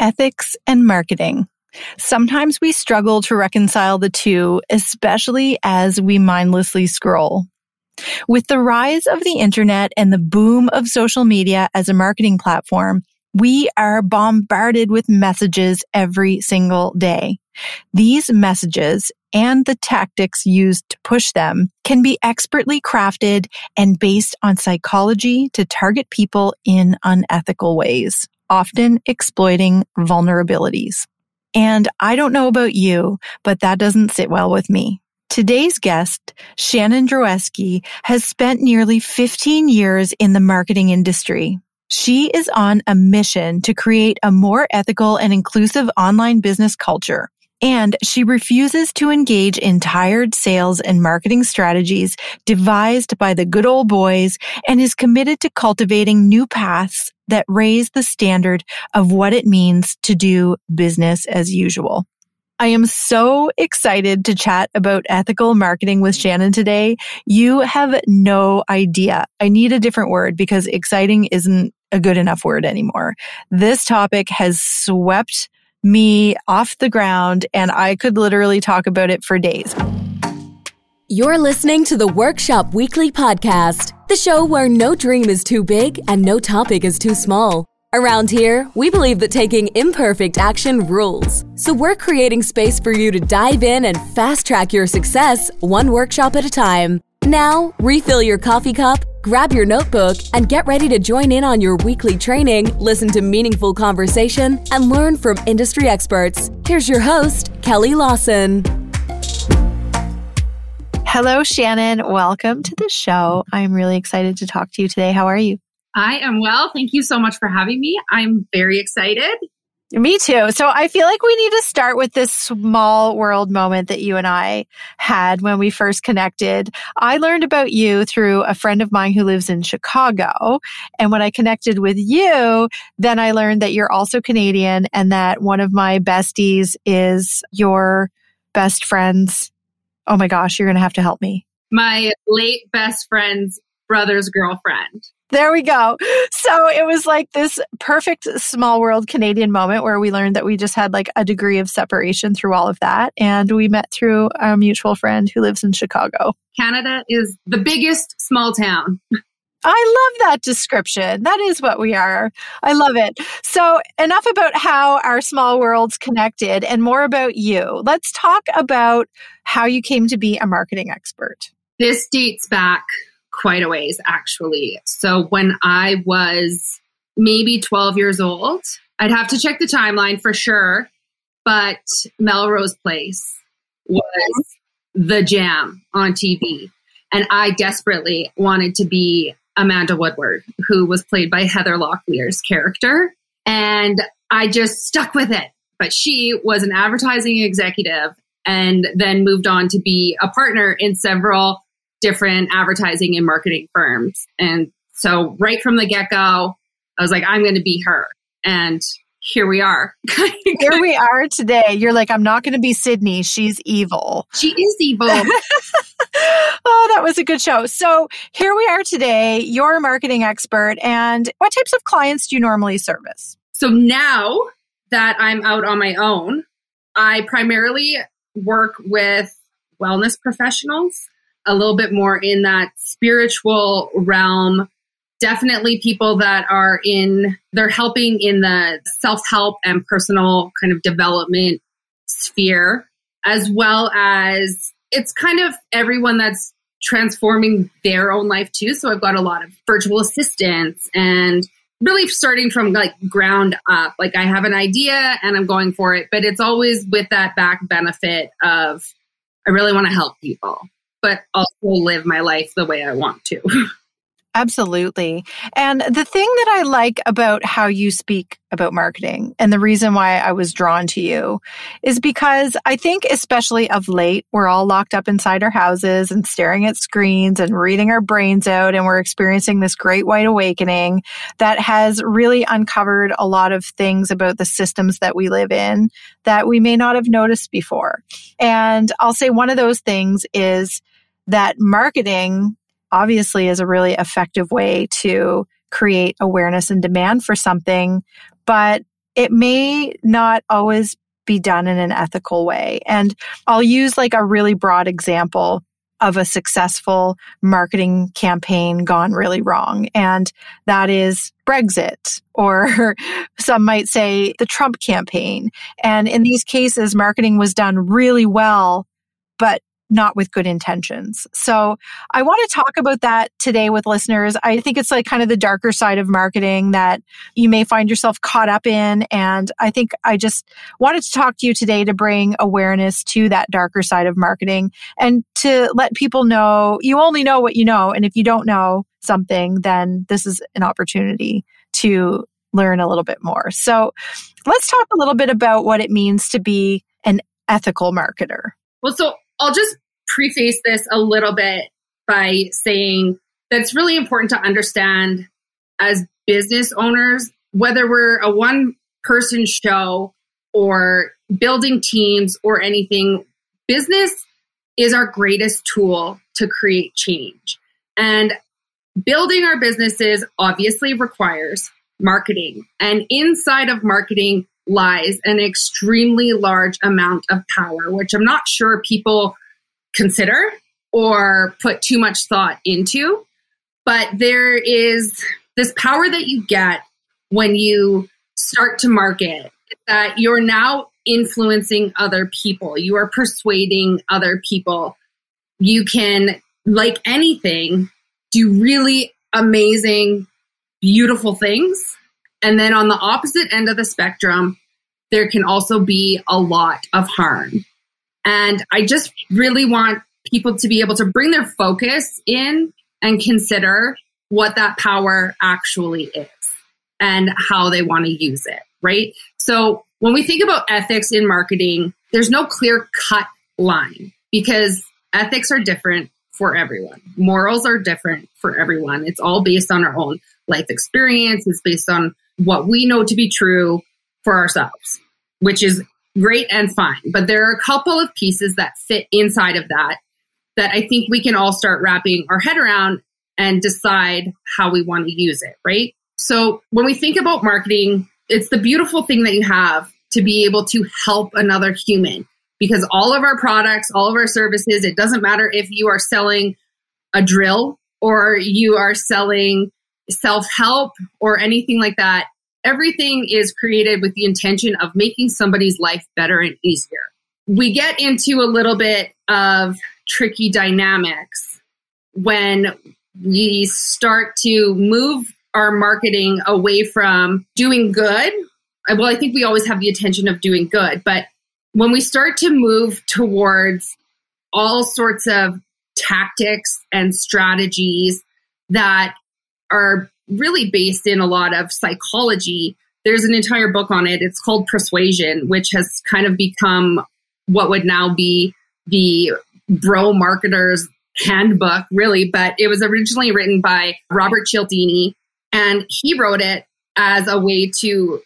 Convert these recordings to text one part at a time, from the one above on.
ethics and marketing. Sometimes we struggle to reconcile the two, especially as we mindlessly scroll. With the rise of the internet and the boom of social media as a marketing platform, we are bombarded with messages every single day. These messages and the tactics used to push them can be expertly crafted and based on psychology to target people in unethical ways, often exploiting vulnerabilities. And I don't know about you, but that doesn't sit well with me. Today's guest, Shannon Droeske, has spent nearly 15 years in the marketing industry. She is on a mission to create a more ethical and inclusive online business culture. And she refuses to engage in tired sales and marketing strategies devised by the good old boys and is committed to cultivating new paths that raise the standard of what it means to do business as usual. I am so excited to chat about ethical marketing with Shannon today. You have no idea. I need a different word because exciting isn't a good enough word anymore. This topic has swept me off the ground and I could literally talk about it for days. You're listening to the Workshop Weekly Podcast, the show where no dream is too big and no topic is too small. Around here, we believe that taking imperfect action rules. So we're creating space for you to dive in and fast track your success one workshop at a time. Now, refill your coffee cup, grab your notebook, and get ready to join in on your weekly training, listen to meaningful conversation, and learn from industry experts. Here's your host, Kelly Lawson. Hello, Shannon. Welcome to the show. I'm really excited to talk to you today. How are you? I am well. Thank you so much for having me. I'm very excited. Me too. So I feel like we need to start with this small world moment that you and I had when we first connected. I learned about you through a friend of mine who lives in Chicago. And when I connected with you, then I learned that you're also Canadian and that one of my besties is your best friend's. Oh my gosh, you're going to have to help me. My late best friend's brother's girlfriend. There we go. So it was like this perfect small world Canadian moment where we learned that we just had like a degree of separation through all of that. And we met through a mutual friend who lives in Chicago. Canada is the biggest small town. I love that description. That is what we are. I love it. So, enough about how our small worlds connected and more about you. Let's talk about how you came to be a marketing expert. This dates back quite a ways, actually. So when I was maybe 12 years old, I'd have to check the timeline for sure, but Melrose Place was the jam on TV. And I desperately wanted to be Amanda Woodward, who was played by Heather Locklear's character. And I just stuck with it. But she was an advertising executive and then moved on to be a partner in several different advertising and marketing firms. And so right from the get go, I was like, I'm going to be her. And here we are. here we are today. You're like, I'm not going to be Sydney. She's evil. She is evil. oh, that was a good show. So here we are today. You're a marketing expert. And what types of clients do you normally service? So now that I'm out on my own, I primarily work with wellness professionals a little bit more in that spiritual realm. Definitely people that are in, they're helping in the self help and personal kind of development sphere, as well as it's kind of everyone that's transforming their own life too. So I've got a lot of virtual assistants and really starting from like ground up. Like I have an idea and I'm going for it, but it's always with that back benefit of I really want to help people but also live my life the way I want to. Absolutely. And the thing that I like about how you speak about marketing and the reason why I was drawn to you is because I think, especially of late, we're all locked up inside our houses and staring at screens and reading our brains out. And we're experiencing this great white awakening that has really uncovered a lot of things about the systems that we live in that we may not have noticed before. And I'll say one of those things is that marketing obviously is a really effective way to create awareness and demand for something, but it may not always be done in an ethical way. And I'll use like a really broad example of a successful marketing campaign gone really wrong. And that is Brexit, or some might say the Trump campaign. And in these cases, marketing was done really well, but not with good intentions. So I want to talk about that today with listeners. I think it's like kind of the darker side of marketing that you may find yourself caught up in. And I think I just wanted to talk to you today to bring awareness to that darker side of marketing and to let people know you only know what you know. And if you don't know something, then this is an opportunity to learn a little bit more. So let's talk a little bit about what it means to be an ethical marketer. Well, so I'll just preface this a little bit by saying that it's really important to understand as business owners, whether we're a one person show or building teams or anything, business is our greatest tool to create change. And building our businesses obviously requires marketing. And inside of marketing lies an extremely large amount of power, which I'm not sure people consider or put too much thought into. But there is this power that you get when you start to market that you're now influencing other people. You are persuading other people. You can, like anything, do really amazing, beautiful things. And then on the opposite end of the spectrum, there can also be a lot of harm. And I just really want people to be able to bring their focus in and consider what that power actually is and how they want to use it, right? So when we think about ethics in marketing, there's no clear cut line because ethics are different for everyone. Morals are different for everyone. It's all based on our own life experience. It's based on what we know to be true for ourselves, which is great and fine. But there are a couple of pieces that fit inside of that that I think we can all start wrapping our head around and decide how we want to use it, right? So when we think about marketing, it's the beautiful thing that you have to be able to help another human because all of our products, all of our services, it doesn't matter if you are selling a drill or you are selling self help or anything like that everything is created with the intention of making somebody's life better and easier. We get into a little bit of tricky dynamics when we start to move our marketing away from doing good. Well, I think we always have the intention of doing good, but when we start to move towards all sorts of tactics and strategies that are really based in a lot of psychology. There's an entire book on it. It's called Persuasion, which has kind of become what would now be the bro marketer's handbook, really. But it was originally written by Robert Cialdini, and he wrote it as a way to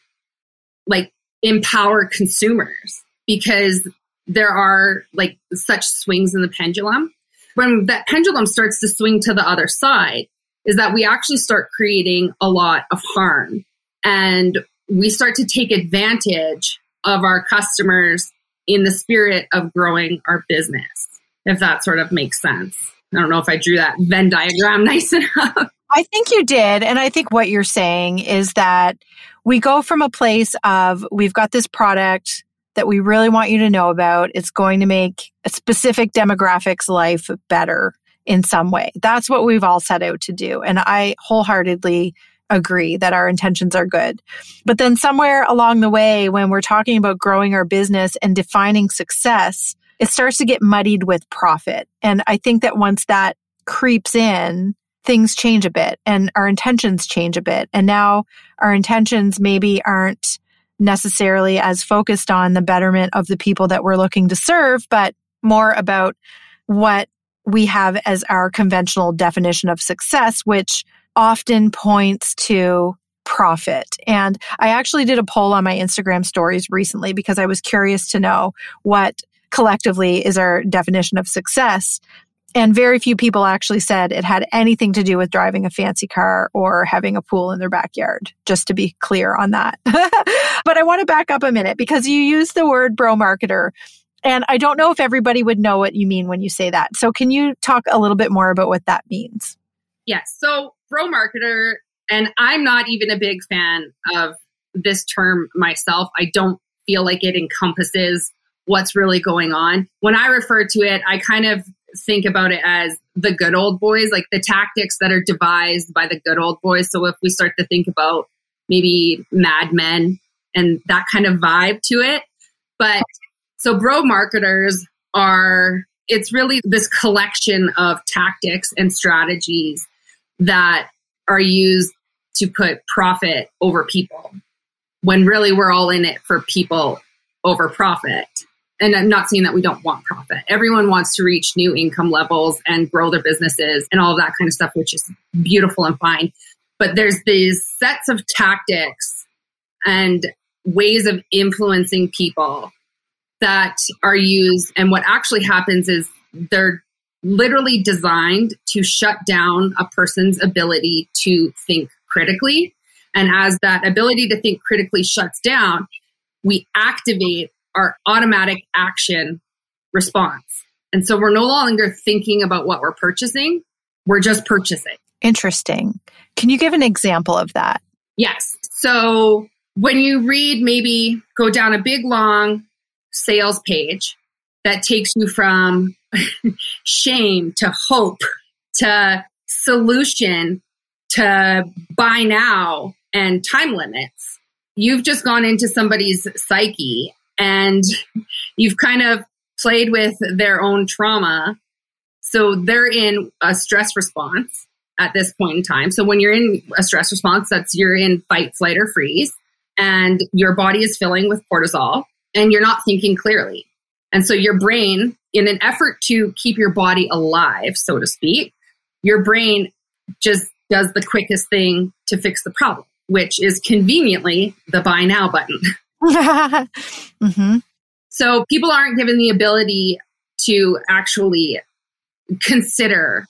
like empower consumers because there are like such swings in the pendulum. When that pendulum starts to swing to the other side, is that we actually start creating a lot of harm and we start to take advantage of our customers in the spirit of growing our business, if that sort of makes sense. I don't know if I drew that Venn diagram nice enough. I think you did. And I think what you're saying is that we go from a place of we've got this product that we really want you to know about. It's going to make a specific demographics life better in some way. That's what we've all set out to do. And I wholeheartedly agree that our intentions are good. But then somewhere along the way, when we're talking about growing our business and defining success, it starts to get muddied with profit. And I think that once that creeps in, things change a bit and our intentions change a bit. And now our intentions maybe aren't necessarily as focused on the betterment of the people that we're looking to serve, but more about what we have as our conventional definition of success, which often points to profit. And I actually did a poll on my Instagram stories recently because I was curious to know what collectively is our definition of success. And very few people actually said it had anything to do with driving a fancy car or having a pool in their backyard, just to be clear on that. but I want to back up a minute because you use the word bro marketer. And I don't know if everybody would know what you mean when you say that. So can you talk a little bit more about what that means? Yes. So bro marketer, and I'm not even a big fan of this term myself. I don't feel like it encompasses what's really going on. When I refer to it, I kind of think about it as the good old boys, like the tactics that are devised by the good old boys. So if we start to think about maybe Mad Men and that kind of vibe to it. But so bro marketers are, it's really this collection of tactics and strategies that are used to put profit over people when really we're all in it for people over profit and I'm not saying that we don't want profit. Everyone wants to reach new income levels and grow their businesses and all that kind of stuff, which is beautiful and fine. But there's these sets of tactics and ways of influencing people that are used. And what actually happens is they're literally designed to shut down a person's ability to think critically. And as that ability to think critically shuts down, we activate our automatic action response. And so we're no longer thinking about what we're purchasing, we're just purchasing. Interesting. Can you give an example of that? Yes. So when you read, maybe go down a big long sales page that takes you from shame to hope to solution to buy now and time limits. You've just gone into somebody's psyche and you've kind of played with their own trauma. So they're in a stress response at this point in time. So when you're in a stress response, that's you're in fight, flight, or freeze, and your body is filling with cortisol and you're not thinking clearly. And so your brain, in an effort to keep your body alive, so to speak, your brain just does the quickest thing to fix the problem, which is conveniently the buy now button. mm-hmm. So people aren't given the ability to actually consider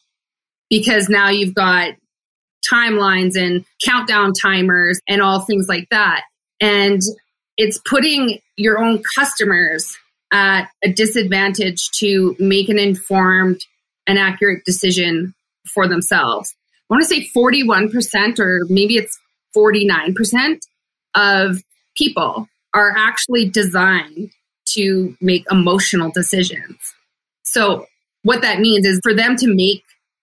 because now you've got timelines and countdown timers and all things like that. And it's putting your own customers at a disadvantage to make an informed and accurate decision for themselves. I want to say 41% or maybe it's 49% of people are actually designed to make emotional decisions. So, what that means is for them to make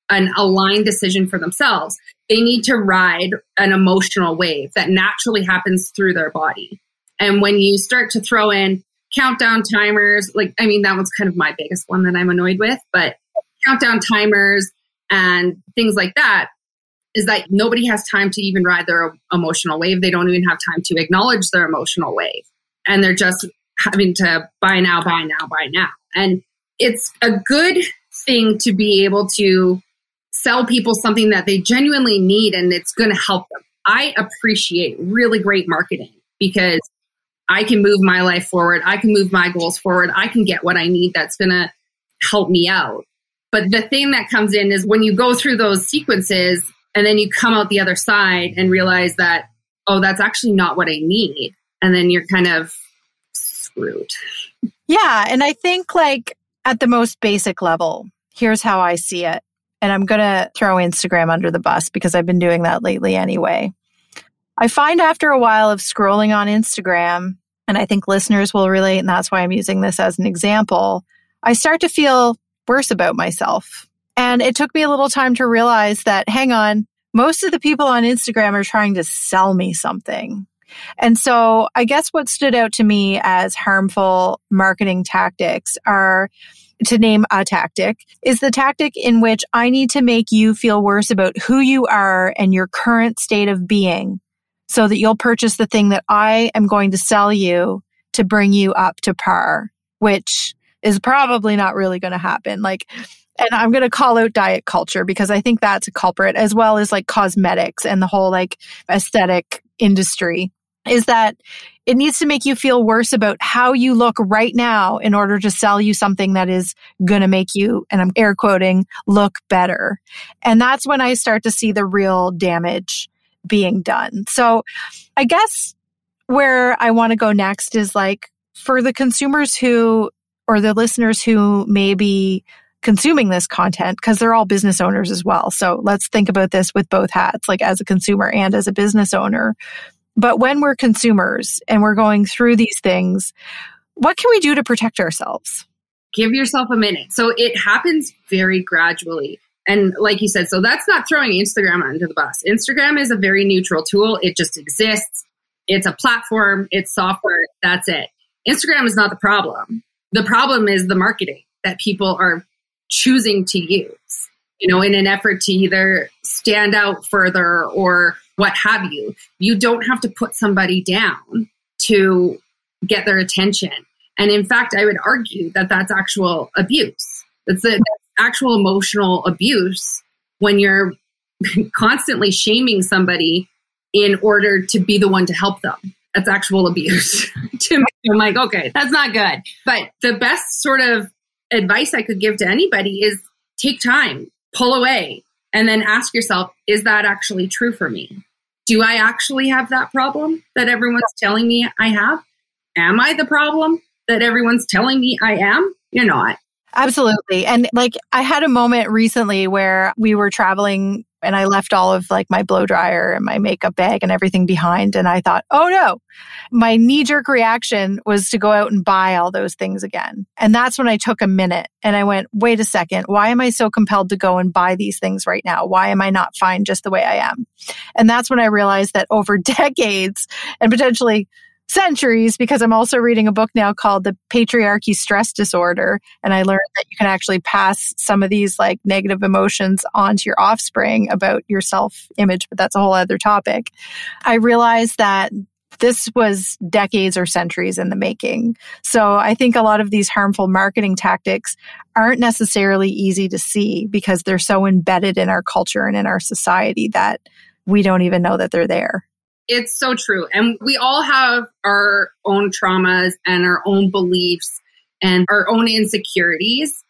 an aligned decision for themselves, they need to ride an emotional wave that naturally happens through their body. And when you start to throw in countdown timers, like, I mean, that one's kind of my biggest one that I'm annoyed with, but countdown timers and things like that, is that nobody has time to even ride their emotional wave. They don't even have time to acknowledge their emotional wave. And they're just having to buy now, buy now, buy now. And it's a good thing to be able to sell people something that they genuinely need and it's going to help them. I appreciate really great marketing because I can move my life forward. I can move my goals forward. I can get what I need that's going to help me out. But the thing that comes in is when you go through those sequences, and then you come out the other side and realize that, oh, that's actually not what I need. And then you're kind of screwed. Yeah. And I think, like, at the most basic level, here's how I see it. And I'm going to throw Instagram under the bus because I've been doing that lately anyway. I find after a while of scrolling on Instagram, and I think listeners will relate, and that's why I'm using this as an example, I start to feel worse about myself. And it took me a little time to realize that, hang on, most of the people on Instagram are trying to sell me something. And so I guess what stood out to me as harmful marketing tactics are to name a tactic is the tactic in which I need to make you feel worse about who you are and your current state of being so that you'll purchase the thing that I am going to sell you to bring you up to par, which is probably not really going to happen. Like and I'm going to call out diet culture because I think that's a culprit as well as like cosmetics and the whole like aesthetic industry. is that it needs to make you feel worse about how you look right now in order to sell you something that is going to make you, and I'm air quoting, look better. And that's when I start to see the real damage being done. So I guess where I want to go next is like for the consumers who, or the listeners who may be consuming this content, because they're all business owners as well. So let's think about this with both hats, like as a consumer and as a business owner. But when we're consumers and we're going through these things, what can we do to protect ourselves? Give yourself a minute. So it happens very gradually. And like you said, so that's not throwing Instagram under the bus. Instagram is a very neutral tool. It just exists. It's a platform, it's software, that's it. Instagram is not the problem. The problem is the marketing that people are choosing to use, you know, in an effort to either stand out further or what have you. You don't have to put somebody down to get their attention. And in fact, I would argue that that's actual abuse. That's, a, actual emotional abuse when you're constantly shaming somebody in order to be the one to help them. That's actual abuse to me. I'm like, okay, that's not good. But the best sort of advice I could give to anybody is take time, pull away, and then ask yourself, is that actually true for me? do I actually have that problem that everyone's telling me I have? Am I the problem that everyone's telling me I am? You're not. Absolutely. And like I had a moment recently where we were traveling and I left all of like my blow dryer and my makeup bag and everything behind. And I thought, oh no, my knee jerk reaction was to go out and buy all those things again. And that's when I took a minute and I went, wait a second, why am I so compelled to go and buy these things right now? Why am I not fine just the way I am? And that's when I realized that over decades and potentially centuries because I'm also reading a book now called The Patriarchy Stress Disorder. And I learned that you can actually pass some of these like negative emotions onto your offspring about your self image, but that's a whole other topic. I realized that this was decades or centuries in the making. So I think a lot of these harmful marketing tactics aren't necessarily easy to see because they're so embedded in our culture and in our society that we don't even know that they're there. It's so true. And we all have our own traumas and our own beliefs and our own insecurities,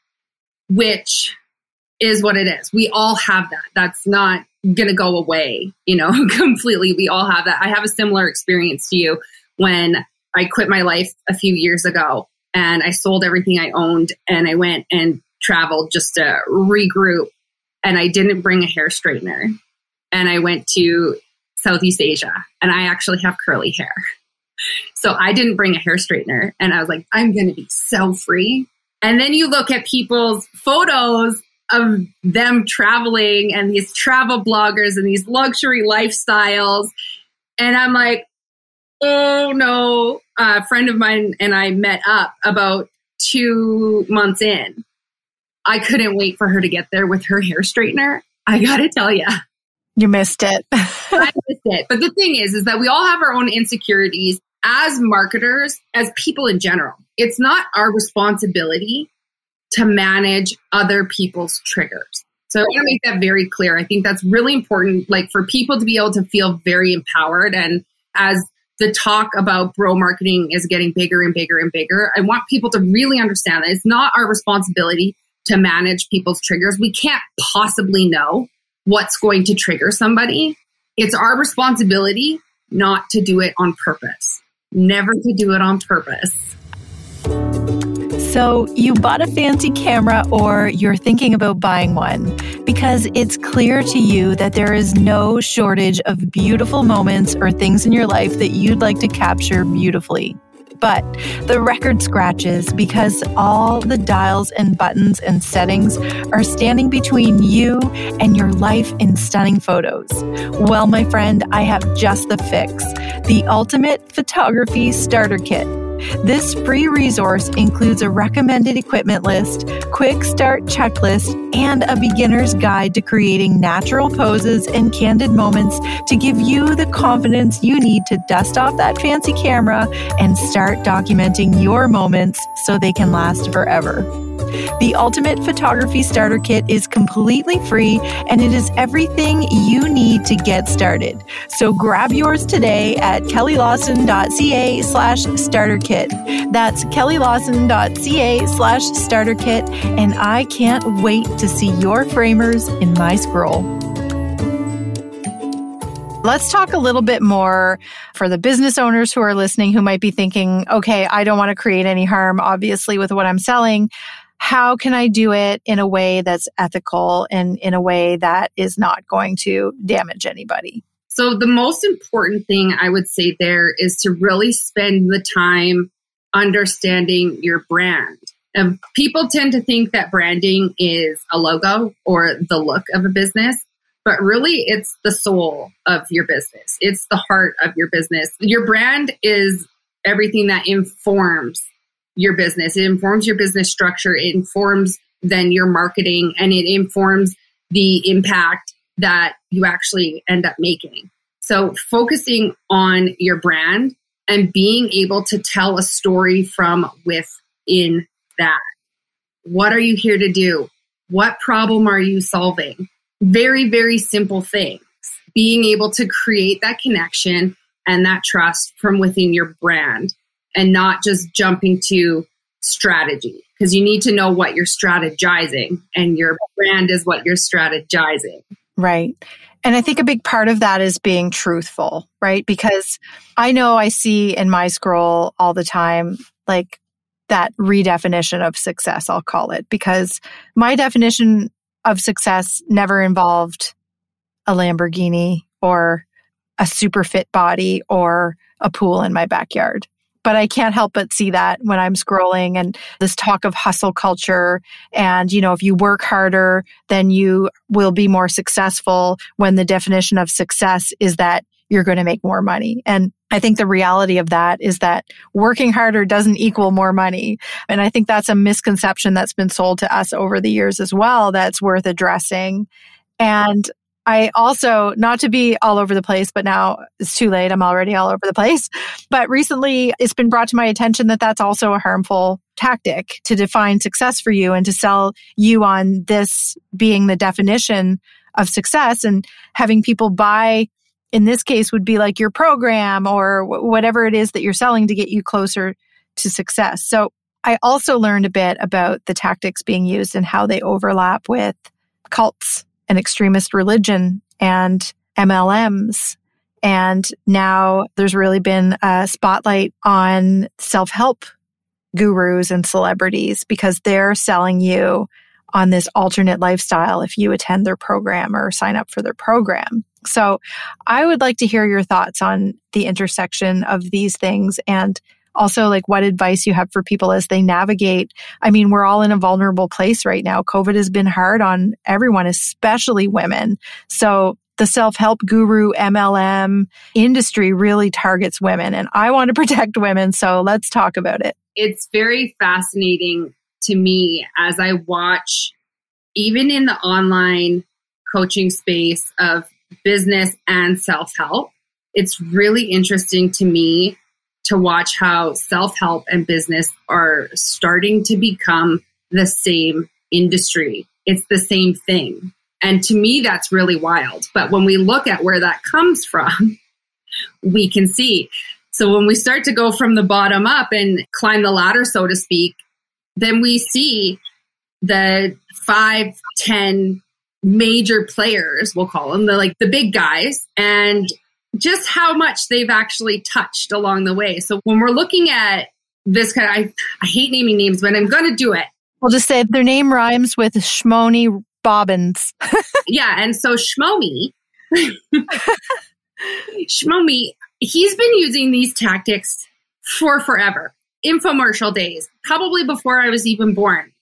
which is what it is. We all have that. That's not going to go away, you know, completely. We all have that. I have a similar experience to you when I quit my life a few years ago and I sold everything I owned and I went and traveled just to regroup and I didn't bring a hair straightener. And I went to Southeast Asia and I actually have curly hair. So I didn't bring a hair straightener and I was like, I'm going to be so free. And then you look at people's photos of them traveling and these travel bloggers and these luxury lifestyles. And I'm like, oh no. A friend of mine and I met up about two months in. I couldn't wait for her to get there with her hair straightener. I got to tell you, you missed it. I missed it. But the thing is, is that we all have our own insecurities as marketers, as people in general. It's not our responsibility to manage other people's triggers. So I want to make that very clear. I think that's really important, like for people to be able to feel very empowered. And as the talk about bro marketing is getting bigger and bigger and bigger, I want people to really understand that it's not our responsibility to manage people's triggers. We can't possibly know what's going to trigger somebody. It's our responsibility not to do it on purpose, never to do it on purpose. So, you bought a fancy camera or you're thinking about buying one because it's clear to you that there is no shortage of beautiful moments or things in your life that you'd like to capture beautifully. But the record scratches because all the dials and buttons and settings are standing between you and your life in stunning photos. Well, my friend, I have just the fix the ultimate photography starter kit. This free resource includes a recommended equipment list, quick start checklist, and a beginner's guide to creating natural poses and candid moments to give you the confidence you need to dust off that fancy camera and start documenting your moments so they can last forever. The Ultimate Photography Starter Kit is completely free and it is everything you need to get started. So grab yours today at kellylawson.ca slash starter kit. That's kellylawson.ca slash starter kit. And I can't wait to see your framers in my scroll. Let's talk a little bit more for the business owners who are listening who might be thinking, okay, I don't want to create any harm, obviously, with what I'm selling. How can I do it in a way that's ethical and in a way that is not going to damage anybody? So, the most important thing I would say there is to really spend the time understanding your brand. And people tend to think that branding is a logo or the look of a business but really it's the soul of your business. It's the heart of your business. Your brand is everything that informs your business. It informs your business structure. It informs then your marketing and it informs the impact that you actually end up making. So focusing on your brand and being able to tell a story from within that. What are you here to do? What problem are you solving? very, very simple things. Being able to create that connection and that trust from within your brand and not just jumping to strategy because you need to know what you're strategizing and your brand is what you're strategizing. Right. And I think a big part of that is being truthful, right? Because I know I see in my scroll all the time, like that redefinition of success, I'll call it, because my definition of success never involved a Lamborghini or a super fit body or a pool in my backyard. But I can't help but see that when I'm scrolling and this talk of hustle culture. And, you know, if you work harder, then you will be more successful when the definition of success is that you're going to make more money. And I think the reality of that is that working harder doesn't equal more money. And I think that's a misconception that's been sold to us over the years as well that's worth addressing. And I also, not to be all over the place, but now it's too late. I'm already all over the place. But recently it's been brought to my attention that that's also a harmful tactic to define success for you and to sell you on this being the definition of success and having people buy in this case would be like your program or whatever it is that you're selling to get you closer to success. So I also learned a bit about the tactics being used and how they overlap with cults and extremist religion and MLMs. And now there's really been a spotlight on self help gurus and celebrities because they're selling you on this alternate lifestyle if you attend their program or sign up for their program. So I would like to hear your thoughts on the intersection of these things and also like what advice you have for people as they navigate. I mean, we're all in a vulnerable place right now. COVID has been hard on everyone, especially women. So the self-help guru MLM industry really targets women and I want to protect women. So let's talk about it. It's very fascinating to me as I watch even in the online coaching space of business and self help. It's really interesting to me to watch how self help and business are starting to become the same industry. It's the same thing. And to me, that's really wild. But when we look at where that comes from, we can see. So when we start to go from the bottom up and climb the ladder, so to speak, then we see the five, ten major players, we'll call them, the like the big guys, and just how much they've actually touched along the way. So when we're looking at this kind of, I, I hate naming names, but I'm going to do it. We'll just say their name rhymes with Shmony Bobbins. yeah. And so Shmomi, Shmomi, he's been using these tactics for forever. Infomercial days, probably before I was even born.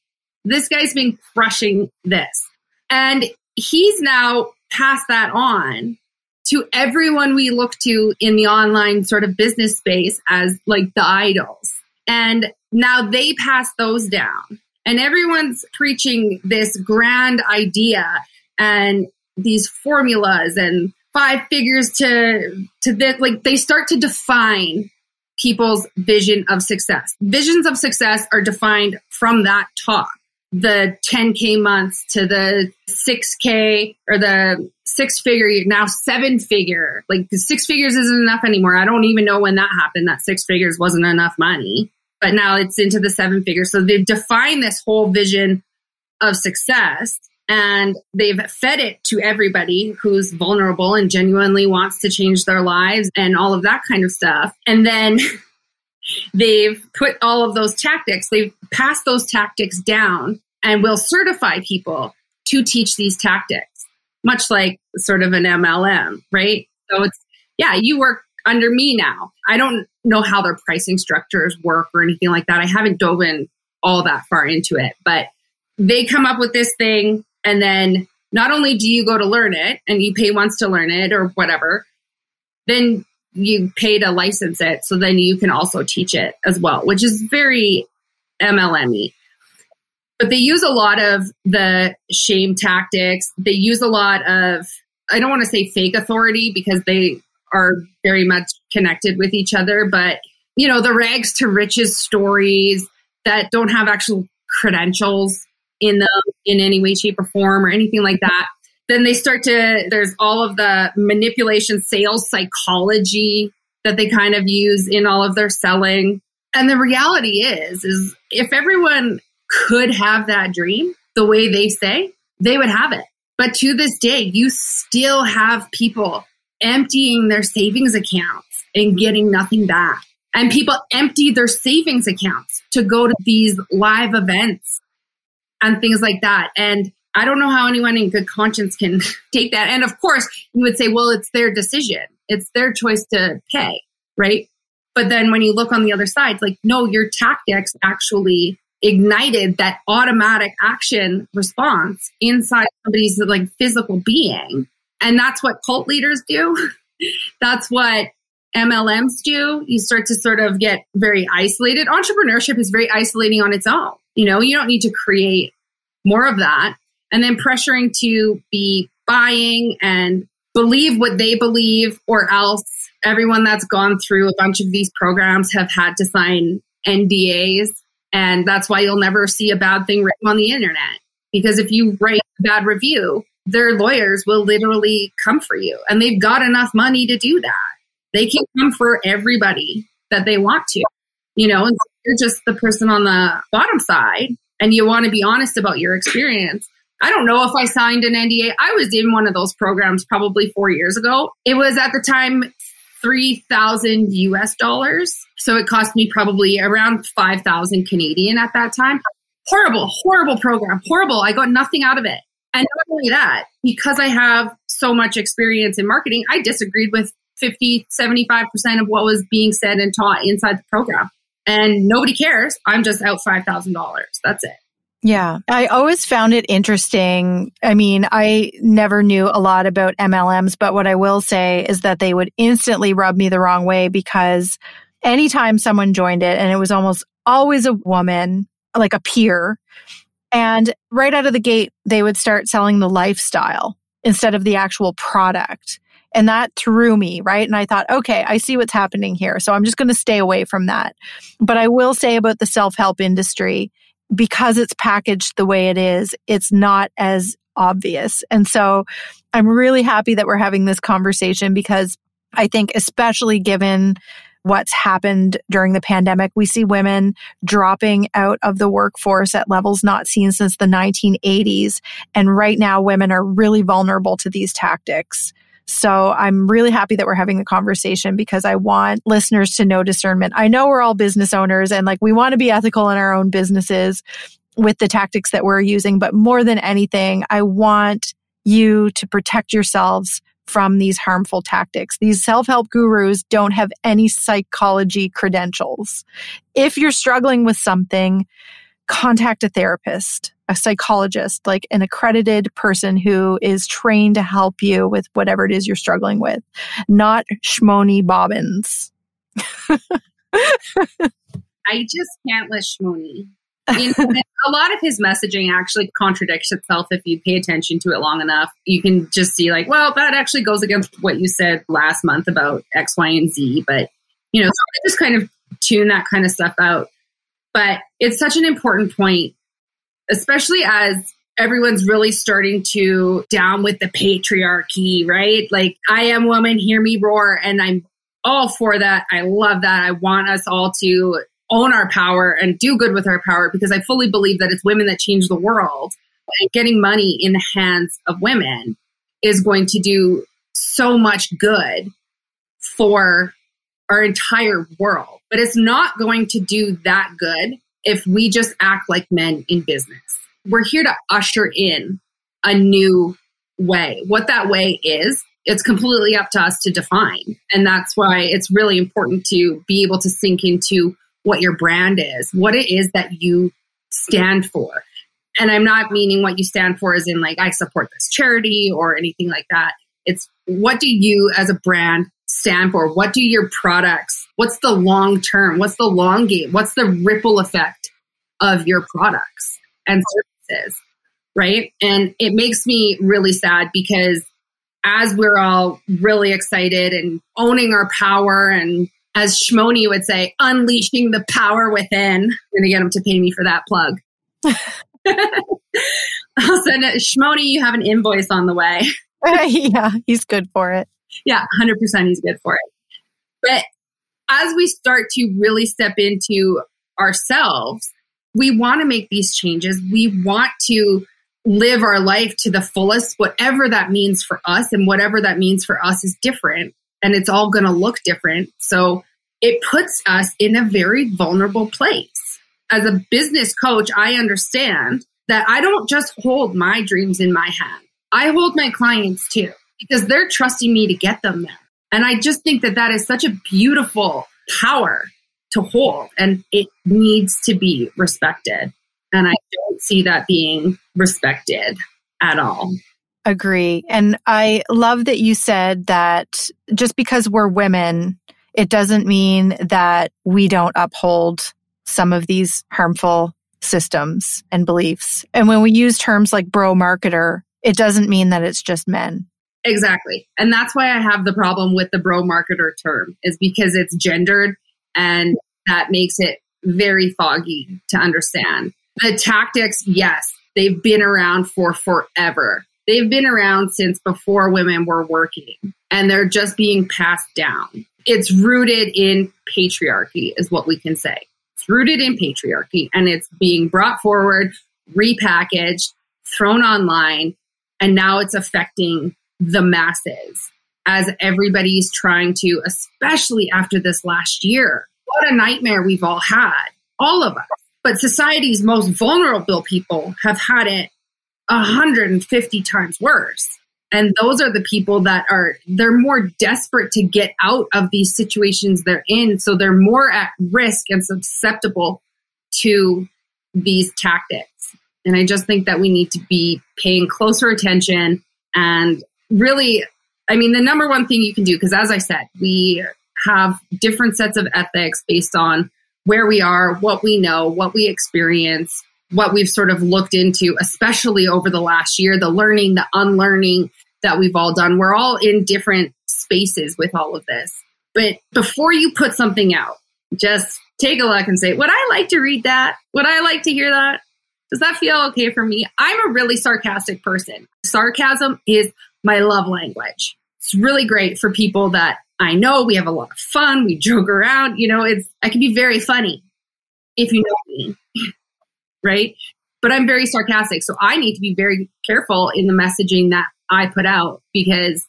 This guy's been crushing this. And he's now passed that on to everyone we look to in the online sort of business space as like the idols. And now they pass those down. And everyone's preaching this grand idea and these formulas and five figures to to this like they start to define people's vision of success. Visions of success are defined from that talk. The 10K months to the 6K or the six figure, now seven figure. Like the six figures isn't enough anymore. I don't even know when that happened, that six figures wasn't enough money, but now it's into the seven figures. So they've defined this whole vision of success and they've fed it to everybody who's vulnerable and genuinely wants to change their lives and all of that kind of stuff. And then they've put all of those tactics, they've passed those tactics down and will certify people to teach these tactics, much like sort of an MLM, right? So it's, yeah, you work under me now. I don't know how their pricing structures work or anything like that. I haven't dove in all that far into it, but they come up with this thing and then not only do you go to learn it and you pay once to learn it or whatever, then you pay to license it. So then you can also teach it as well, which is very MLM But they use a lot of the shame tactics. They use a lot of, I don't want to say fake authority because they are very much connected with each other, but you know, the rags to riches stories that don't have actual credentials in them in any way, shape, or form or anything like that. Then they start to, there's all of the manipulation, sales psychology that they kind of use in all of their selling. And the reality is, is if everyone could have that dream the way they say, they would have it. But to this day, you still have people emptying their savings accounts and getting nothing back. And people empty their savings accounts to go to these live events and things like that. And I don't know how anyone in good conscience can take that. And of course, you would say, well, it's their decision. It's their choice to pay, right? But then when you look on the other side, it's like, no, your tactics actually ignited that automatic action response inside somebody's like physical being. And that's what cult leaders do. that's what MLMs do. You start to sort of get very isolated. Entrepreneurship is very isolating on its own. You know, you don't need to create more of that. And then pressuring to be buying and believe what they believe, or else everyone that's gone through a bunch of these programs have had to sign NDAs. And that's why you'll never see a bad thing written on the internet. Because if you write a bad review, their lawyers will literally come for you. And they've got enough money to do that. They can come for everybody that they want to, you know, and you're just the person on the bottom side and you want to be honest about your experience. I don't know if I signed an NDA. I was in one of those programs probably four years ago. It was at the time 3000 US dollars. So it cost me probably around 5000 Canadian at that time. Horrible, horrible program. Horrible. I got nothing out of it. And not only that, because I have so much experience in marketing, I disagreed with 50, 75% of what was being said and taught inside the program and nobody cares. I'm just out $5,000. That's it. Yeah, I always found it interesting. I mean, I never knew a lot about MLMs, but what I will say is that they would instantly rub me the wrong way because anytime someone joined it, and it was almost always a woman, like a peer, and right out of the gate, they would start selling the lifestyle instead of the actual product. And that threw me, right? And I thought, okay, I see what's happening here. So I'm just going to stay away from that. But I will say about the self help industry, because it's packaged the way it is, it's not as obvious. And so I'm really happy that we're having this conversation because I think, especially given what's happened during the pandemic. We see women dropping out of the workforce at levels not seen since the 1980s. And right now, women are really vulnerable to these tactics. So I'm really happy that we're having the conversation because I want listeners to know discernment. I know we're all business owners and like we want to be ethical in our own businesses with the tactics that we're using. But more than anything, I want you to protect yourselves from these harmful tactics. These self-help gurus don't have any psychology credentials. If you're struggling with something, contact a therapist a psychologist, like an accredited person who is trained to help you with whatever it is you're struggling with, not Shmony Bobbins. I just can't let Shmony. You know, a lot of his messaging actually contradicts itself if you pay attention to it long enough. You can just see, like, well, that actually goes against what you said last month about X, Y, and Z. But, you know, so just kind of tune that kind of stuff out. But it's such an important point especially as everyone's really starting to down with the patriarchy, right? Like, I am woman, hear me roar. And I'm all for that. I love that. I want us all to own our power and do good with our power because I fully believe that it's women that change the world. And getting money in the hands of women is going to do so much good for our entire world. But it's not going to do that good if we just act like men in business. We're here to usher in a new way. What that way is, it's completely up to us to define. And that's why it's really important to be able to sink into what your brand is, what it is that you stand for. And I'm not meaning what you stand for as in like, I support this charity or anything like that. It's what do you as a brand stand for? What do your products, what's the long term? What's the long game? What's the ripple effect of your products and services? Right. And it makes me really sad because as we're all really excited and owning our power and as Shmoni would say, unleashing the power within. I'm going to get him to pay me for that plug. I'll send it. Shmoni, you have an invoice on the way. yeah, he's good for it. Yeah, 100% he's good for it. But as we start to really step into ourselves, we want to make these changes. We want to live our life to the fullest, whatever that means for us. And whatever that means for us is different and it's all going to look different. So it puts us in a very vulnerable place. As a business coach, I understand that I don't just hold my dreams in my hand. I hold my clients too because they're trusting me to get them there. And I just think that that is such a beautiful power to hold and it needs to be respected. And I don't see that being respected at all. Agree. And I love that you said that just because we're women, it doesn't mean that we don't uphold some of these harmful systems and beliefs. And when we use terms like bro marketer, it doesn't mean that it's just men. Exactly. And that's why I have the problem with the bro marketer term is because it's gendered and that makes it very foggy to understand. The tactics, yes, they've been around for forever. They've been around since before women were working and they're just being passed down. It's rooted in patriarchy, is what we can say. It's rooted in patriarchy and it's being brought forward, repackaged, thrown online, and now it's affecting the masses as everybody's trying to, especially after this last year. What a nightmare we've all had, all of us. But society's most vulnerable people have had it 150 times worse. And those are the people that are, they're more desperate to get out of these situations they're in. So they're more at risk and susceptible to these tactics. And I just think that we need to be paying closer attention and really, I mean, the number one thing you can do, because as I said, we have different sets of ethics based on where we are, what we know, what we experience, what we've sort of looked into, especially over the last year, the learning, the unlearning that we've all done. We're all in different spaces with all of this. But before you put something out, just take a look and say, Would I like to read that? Would I like to hear that? Does that feel okay for me? I'm a really sarcastic person. Sarcasm is my love language. It's really great for people that I know. We have a lot of fun. We joke around. You know, it's I can be very funny if you know me right? But I'm very sarcastic. So I need to be very careful in the messaging that I put out because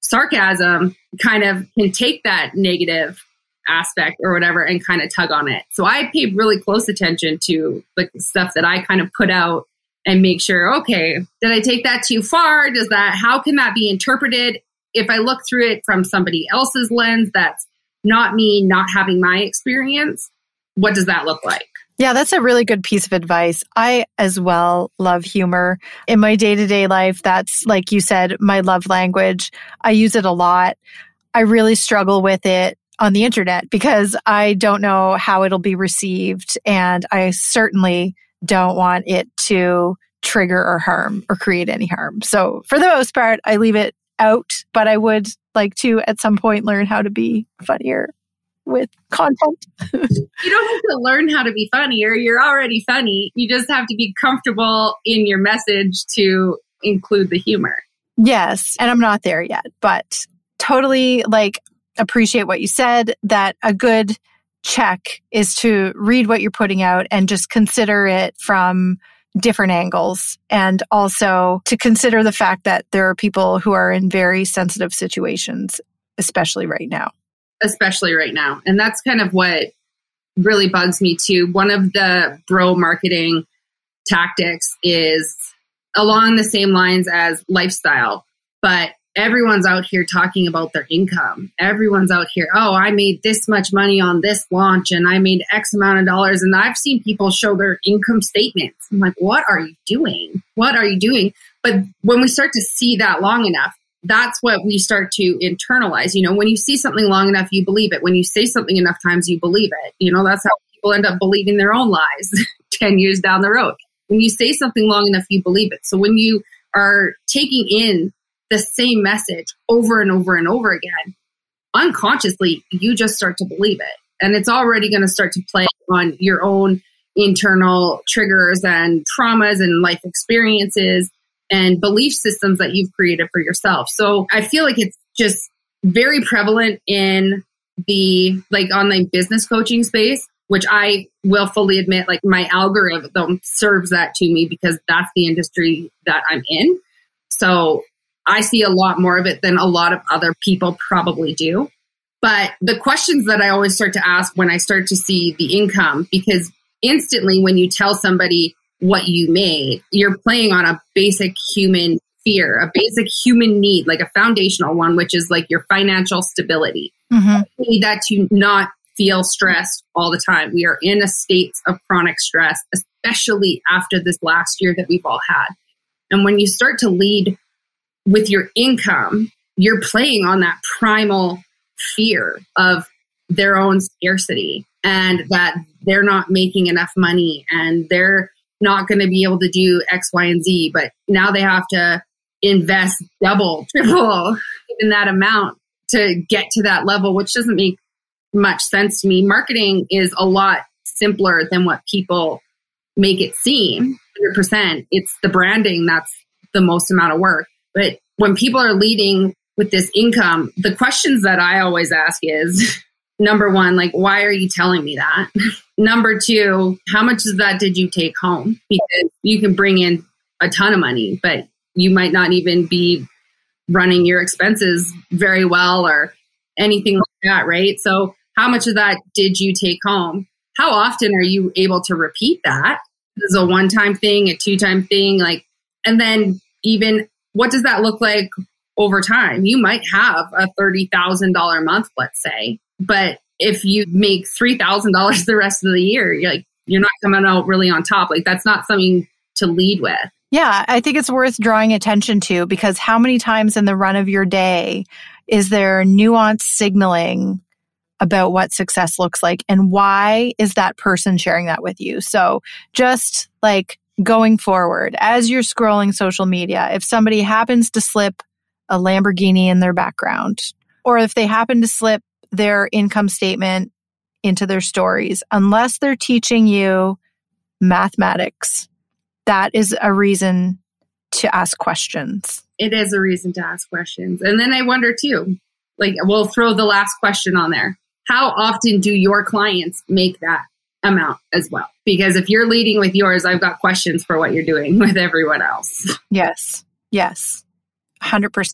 sarcasm kind of can take that negative aspect or whatever and kind of tug on it. So I pay really close attention to the stuff that I kind of put out and make sure, okay, did I take that too far? Does that, how can that be interpreted? If I look through it from somebody else's lens, that's not me not having my experience, what does that look like? Yeah, that's a really good piece of advice. I as well love humor. In my day to day life, that's like you said, my love language. I use it a lot. I really struggle with it on the internet because I don't know how it'll be received. And I certainly don't want it to trigger or harm or create any harm. So for the most part, I leave it out, but I would like to at some point learn how to be funnier with content. you don't have to learn how to be funnier. You're already funny. You just have to be comfortable in your message to include the humor. Yes. And I'm not there yet, but totally like appreciate what you said that a good check is to read what you're putting out and just consider it from different angles. And also to consider the fact that there are people who are in very sensitive situations especially right now. Especially right now. And that's kind of what really bugs me too. One of the bro marketing tactics is along the same lines as lifestyle but everyone's out here talking about their income. Everyone's out here, oh, I made this much money on this launch and I made X amount of dollars. And I've seen people show their income statements. I'm like, what are you doing? What are you doing? But when we start to see that long enough, that's what we start to internalize. You know, when you see something long enough, you believe it. When you say something enough times, you believe it. You know, that's how people end up believing their own lies 10 years down the road. When you say something long enough, you believe it. So when you are taking in the same message over and over and over again, unconsciously, you just start to believe it. And it's already going to start to play on your own internal triggers and traumas and life experiences and belief systems that you've created for yourself. So I feel like it's just very prevalent in the like online business coaching space, which I will fully admit, like my algorithm serves that to me because that's the industry that I'm in. So I see a lot more of it than a lot of other people probably do. But the questions that I always start to ask when I start to see the income, because instantly when you tell somebody what you made, you're playing on a basic human fear, a basic human need, like a foundational one, which is like your financial stability. Mm-hmm. You need that to not feel stressed all the time. We are in a state of chronic stress, especially after this last year that we've all had. And when you start to lead with your income, you're playing on that primal fear of their own scarcity and that they're not making enough money and they're not going to be able to do X, Y, and Z. But now they have to invest double, triple in that amount to get to that level, which doesn't make much sense to me. Marketing is a lot simpler than what people make it seem. 100%. It's the branding that's the most amount of work. But when people are leading with this income, the questions that I always ask is number one, like, why are you telling me that? number two, how much of that did you take home? Because you can bring in a ton of money, but you might not even be running your expenses very well or anything like that, right? So, how much of that did you take home? How often are you able to repeat that? Is a one time thing, a two time thing? Like, and then even what does that look like over time? You might have a $30,000 month, let's say, but if you make $3,000 the rest of the year, you're like, you're not coming out really on top. Like that's not something to lead with. Yeah, I think it's worth drawing attention to because how many times in the run of your day is there nuanced signaling about what success looks like and why is that person sharing that with you? So just like going forward as you're scrolling social media, if somebody happens to slip a Lamborghini in their background, or if they happen to slip their income statement into their stories, unless they're teaching you mathematics, that is a reason to ask questions. It is a reason to ask questions. And then I wonder too, like we'll throw the last question on there. How often do your clients make that amount as well. Because if you're leading with yours, I've got questions for what you're doing with everyone else. Yes. Yes. 100%.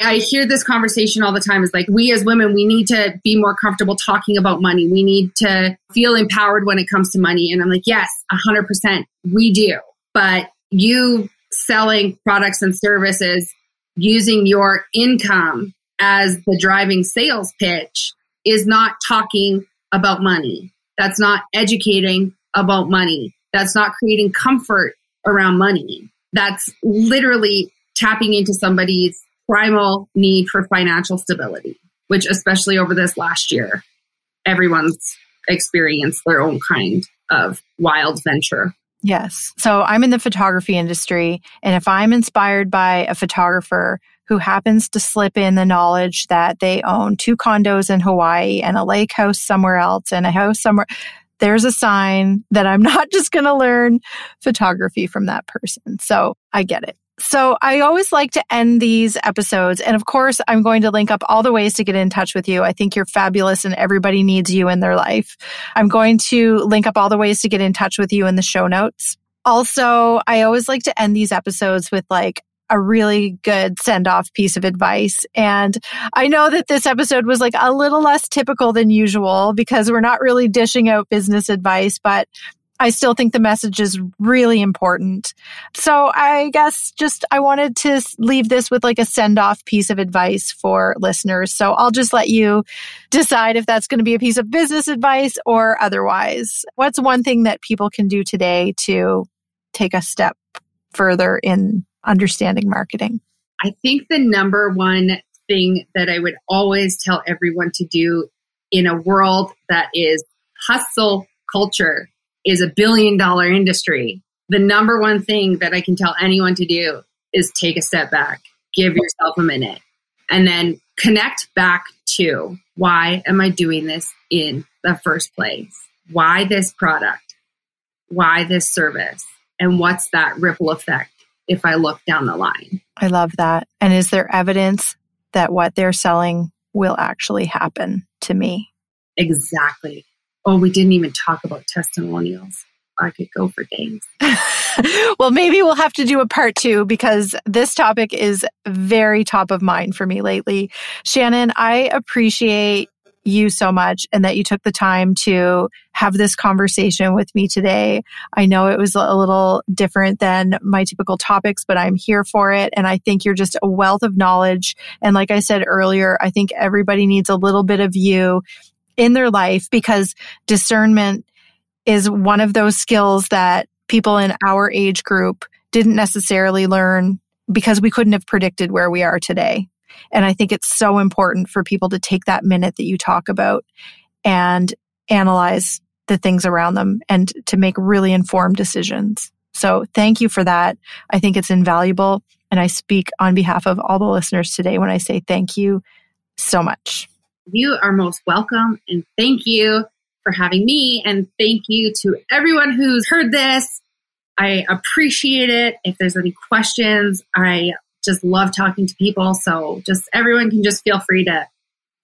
I hear this conversation all the time is like, we as women, we need to be more comfortable talking about money. We need to feel empowered when it comes to money. And I'm like, yes, 100%, we do. But you selling products and services using your income as the driving sales pitch is not talking about money. That's not educating about money. That's not creating comfort around money. That's literally tapping into somebody's primal need for financial stability, which, especially over this last year, everyone's experienced their own kind of wild venture. Yes. So I'm in the photography industry. And if I'm inspired by a photographer who happens to slip in the knowledge that they own two condos in Hawaii and a lake house somewhere else and a house somewhere, there's a sign that I'm not just going to learn photography from that person. So I get it. So I always like to end these episodes. And of course, I'm going to link up all the ways to get in touch with you. I think you're fabulous and everybody needs you in their life. I'm going to link up all the ways to get in touch with you in the show notes. Also, I always like to end these episodes with like a really good send off piece of advice. And I know that this episode was like a little less typical than usual because we're not really dishing out business advice, but I still think the message is really important. So I guess just I wanted to leave this with like a send off piece of advice for listeners. So I'll just let you decide if that's going to be a piece of business advice or otherwise. What's one thing that people can do today to take a step further in understanding marketing? I think the number one thing that I would always tell everyone to do in a world that is hustle culture is a billion dollar industry, the number one thing that I can tell anyone to do is take a step back, give yourself a minute, and then connect back to why am I doing this in the first place? Why this product? Why this service? And what's that ripple effect if I look down the line? I love that. And is there evidence that what they're selling will actually happen to me? Exactly. Oh, we didn't even talk about testimonials. I could go for days. well, maybe we'll have to do a part two because this topic is very top of mind for me lately. Shannon, I appreciate you so much and that you took the time to have this conversation with me today. I know it was a little different than my typical topics, but I'm here for it. And I think you're just a wealth of knowledge. And like I said earlier, I think everybody needs a little bit of you in their life because discernment is one of those skills that people in our age group didn't necessarily learn because we couldn't have predicted where we are today. And I think it's so important for people to take that minute that you talk about and analyze the things around them and to make really informed decisions. So thank you for that. I think it's invaluable. And I speak on behalf of all the listeners today when I say thank you so much. You are most welcome. And thank you for having me. And thank you to everyone who's heard this. I appreciate it. If there's any questions, I just love talking to people. So just everyone can just feel free to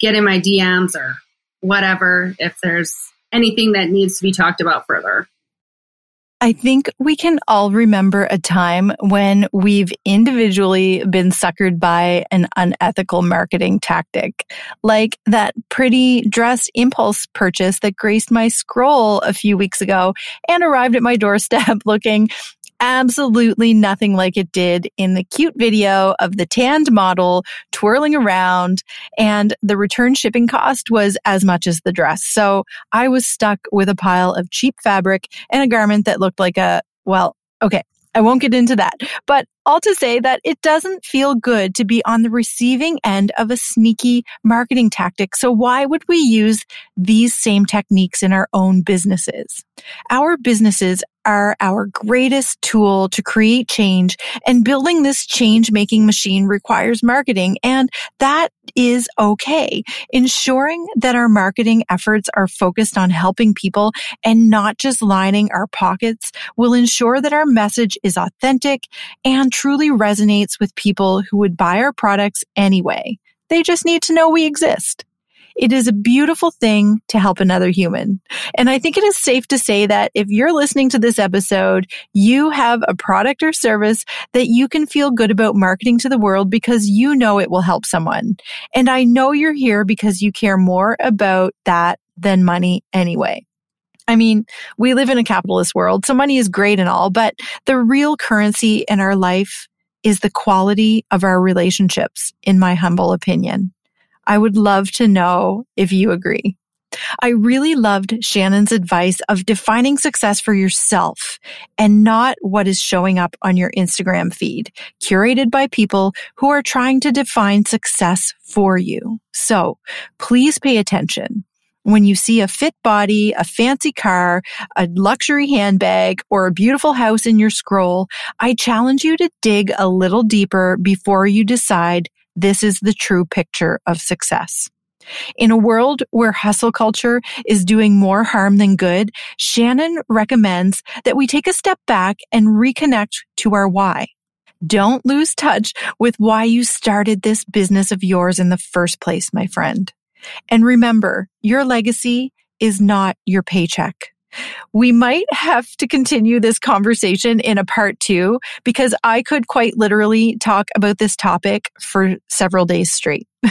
get in my DMs or whatever if there's anything that needs to be talked about further. I think we can all remember a time when we've individually been suckered by an unethical marketing tactic, like that pretty dress impulse purchase that graced my scroll a few weeks ago and arrived at my doorstep looking absolutely nothing like it did in the cute video of the tanned model twirling around and the return shipping cost was as much as the dress. So I was stuck with a pile of cheap fabric and a garment that looked like a, well, okay. I won't get into that, but all to say that it doesn't feel good to be on the receiving end of a sneaky marketing tactic. So why would we use these same techniques in our own businesses? Our businesses are our greatest tool to create change and building this change making machine requires marketing and that is okay. Ensuring that our marketing efforts are focused on helping people and not just lining our pockets will ensure that our message is authentic and truly resonates with people who would buy our products anyway. They just need to know we exist. It is a beautiful thing to help another human. And I think it is safe to say that if you're listening to this episode, you have a product or service that you can feel good about marketing to the world because you know it will help someone. And I know you're here because you care more about that than money anyway. I mean, we live in a capitalist world, so money is great and all, but the real currency in our life is the quality of our relationships, in my humble opinion. I would love to know if you agree. I really loved Shannon's advice of defining success for yourself and not what is showing up on your Instagram feed, curated by people who are trying to define success for you. So please pay attention. When you see a fit body, a fancy car, a luxury handbag, or a beautiful house in your scroll, I challenge you to dig a little deeper before you decide this is the true picture of success. In a world where hustle culture is doing more harm than good, Shannon recommends that we take a step back and reconnect to our why. Don't lose touch with why you started this business of yours in the first place, my friend. And remember, your legacy is not your paycheck. We might have to continue this conversation in a part two because I could quite literally talk about this topic for several days straight.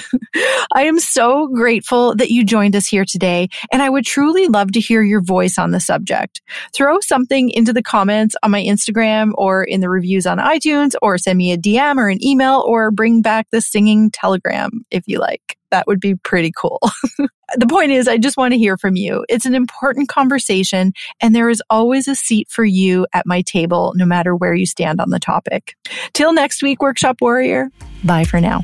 I am so grateful that you joined us here today, and I would truly love to hear your voice on the subject. Throw something into the comments on my Instagram or in the reviews on iTunes, or send me a DM or an email, or bring back the singing telegram if you like. That would be pretty cool. the point is, I just want to hear from you. It's an important conversation, and there is always a seat for you at my table, no matter where you stand on the topic. Till next week, Workshop Warrior. Bye for now.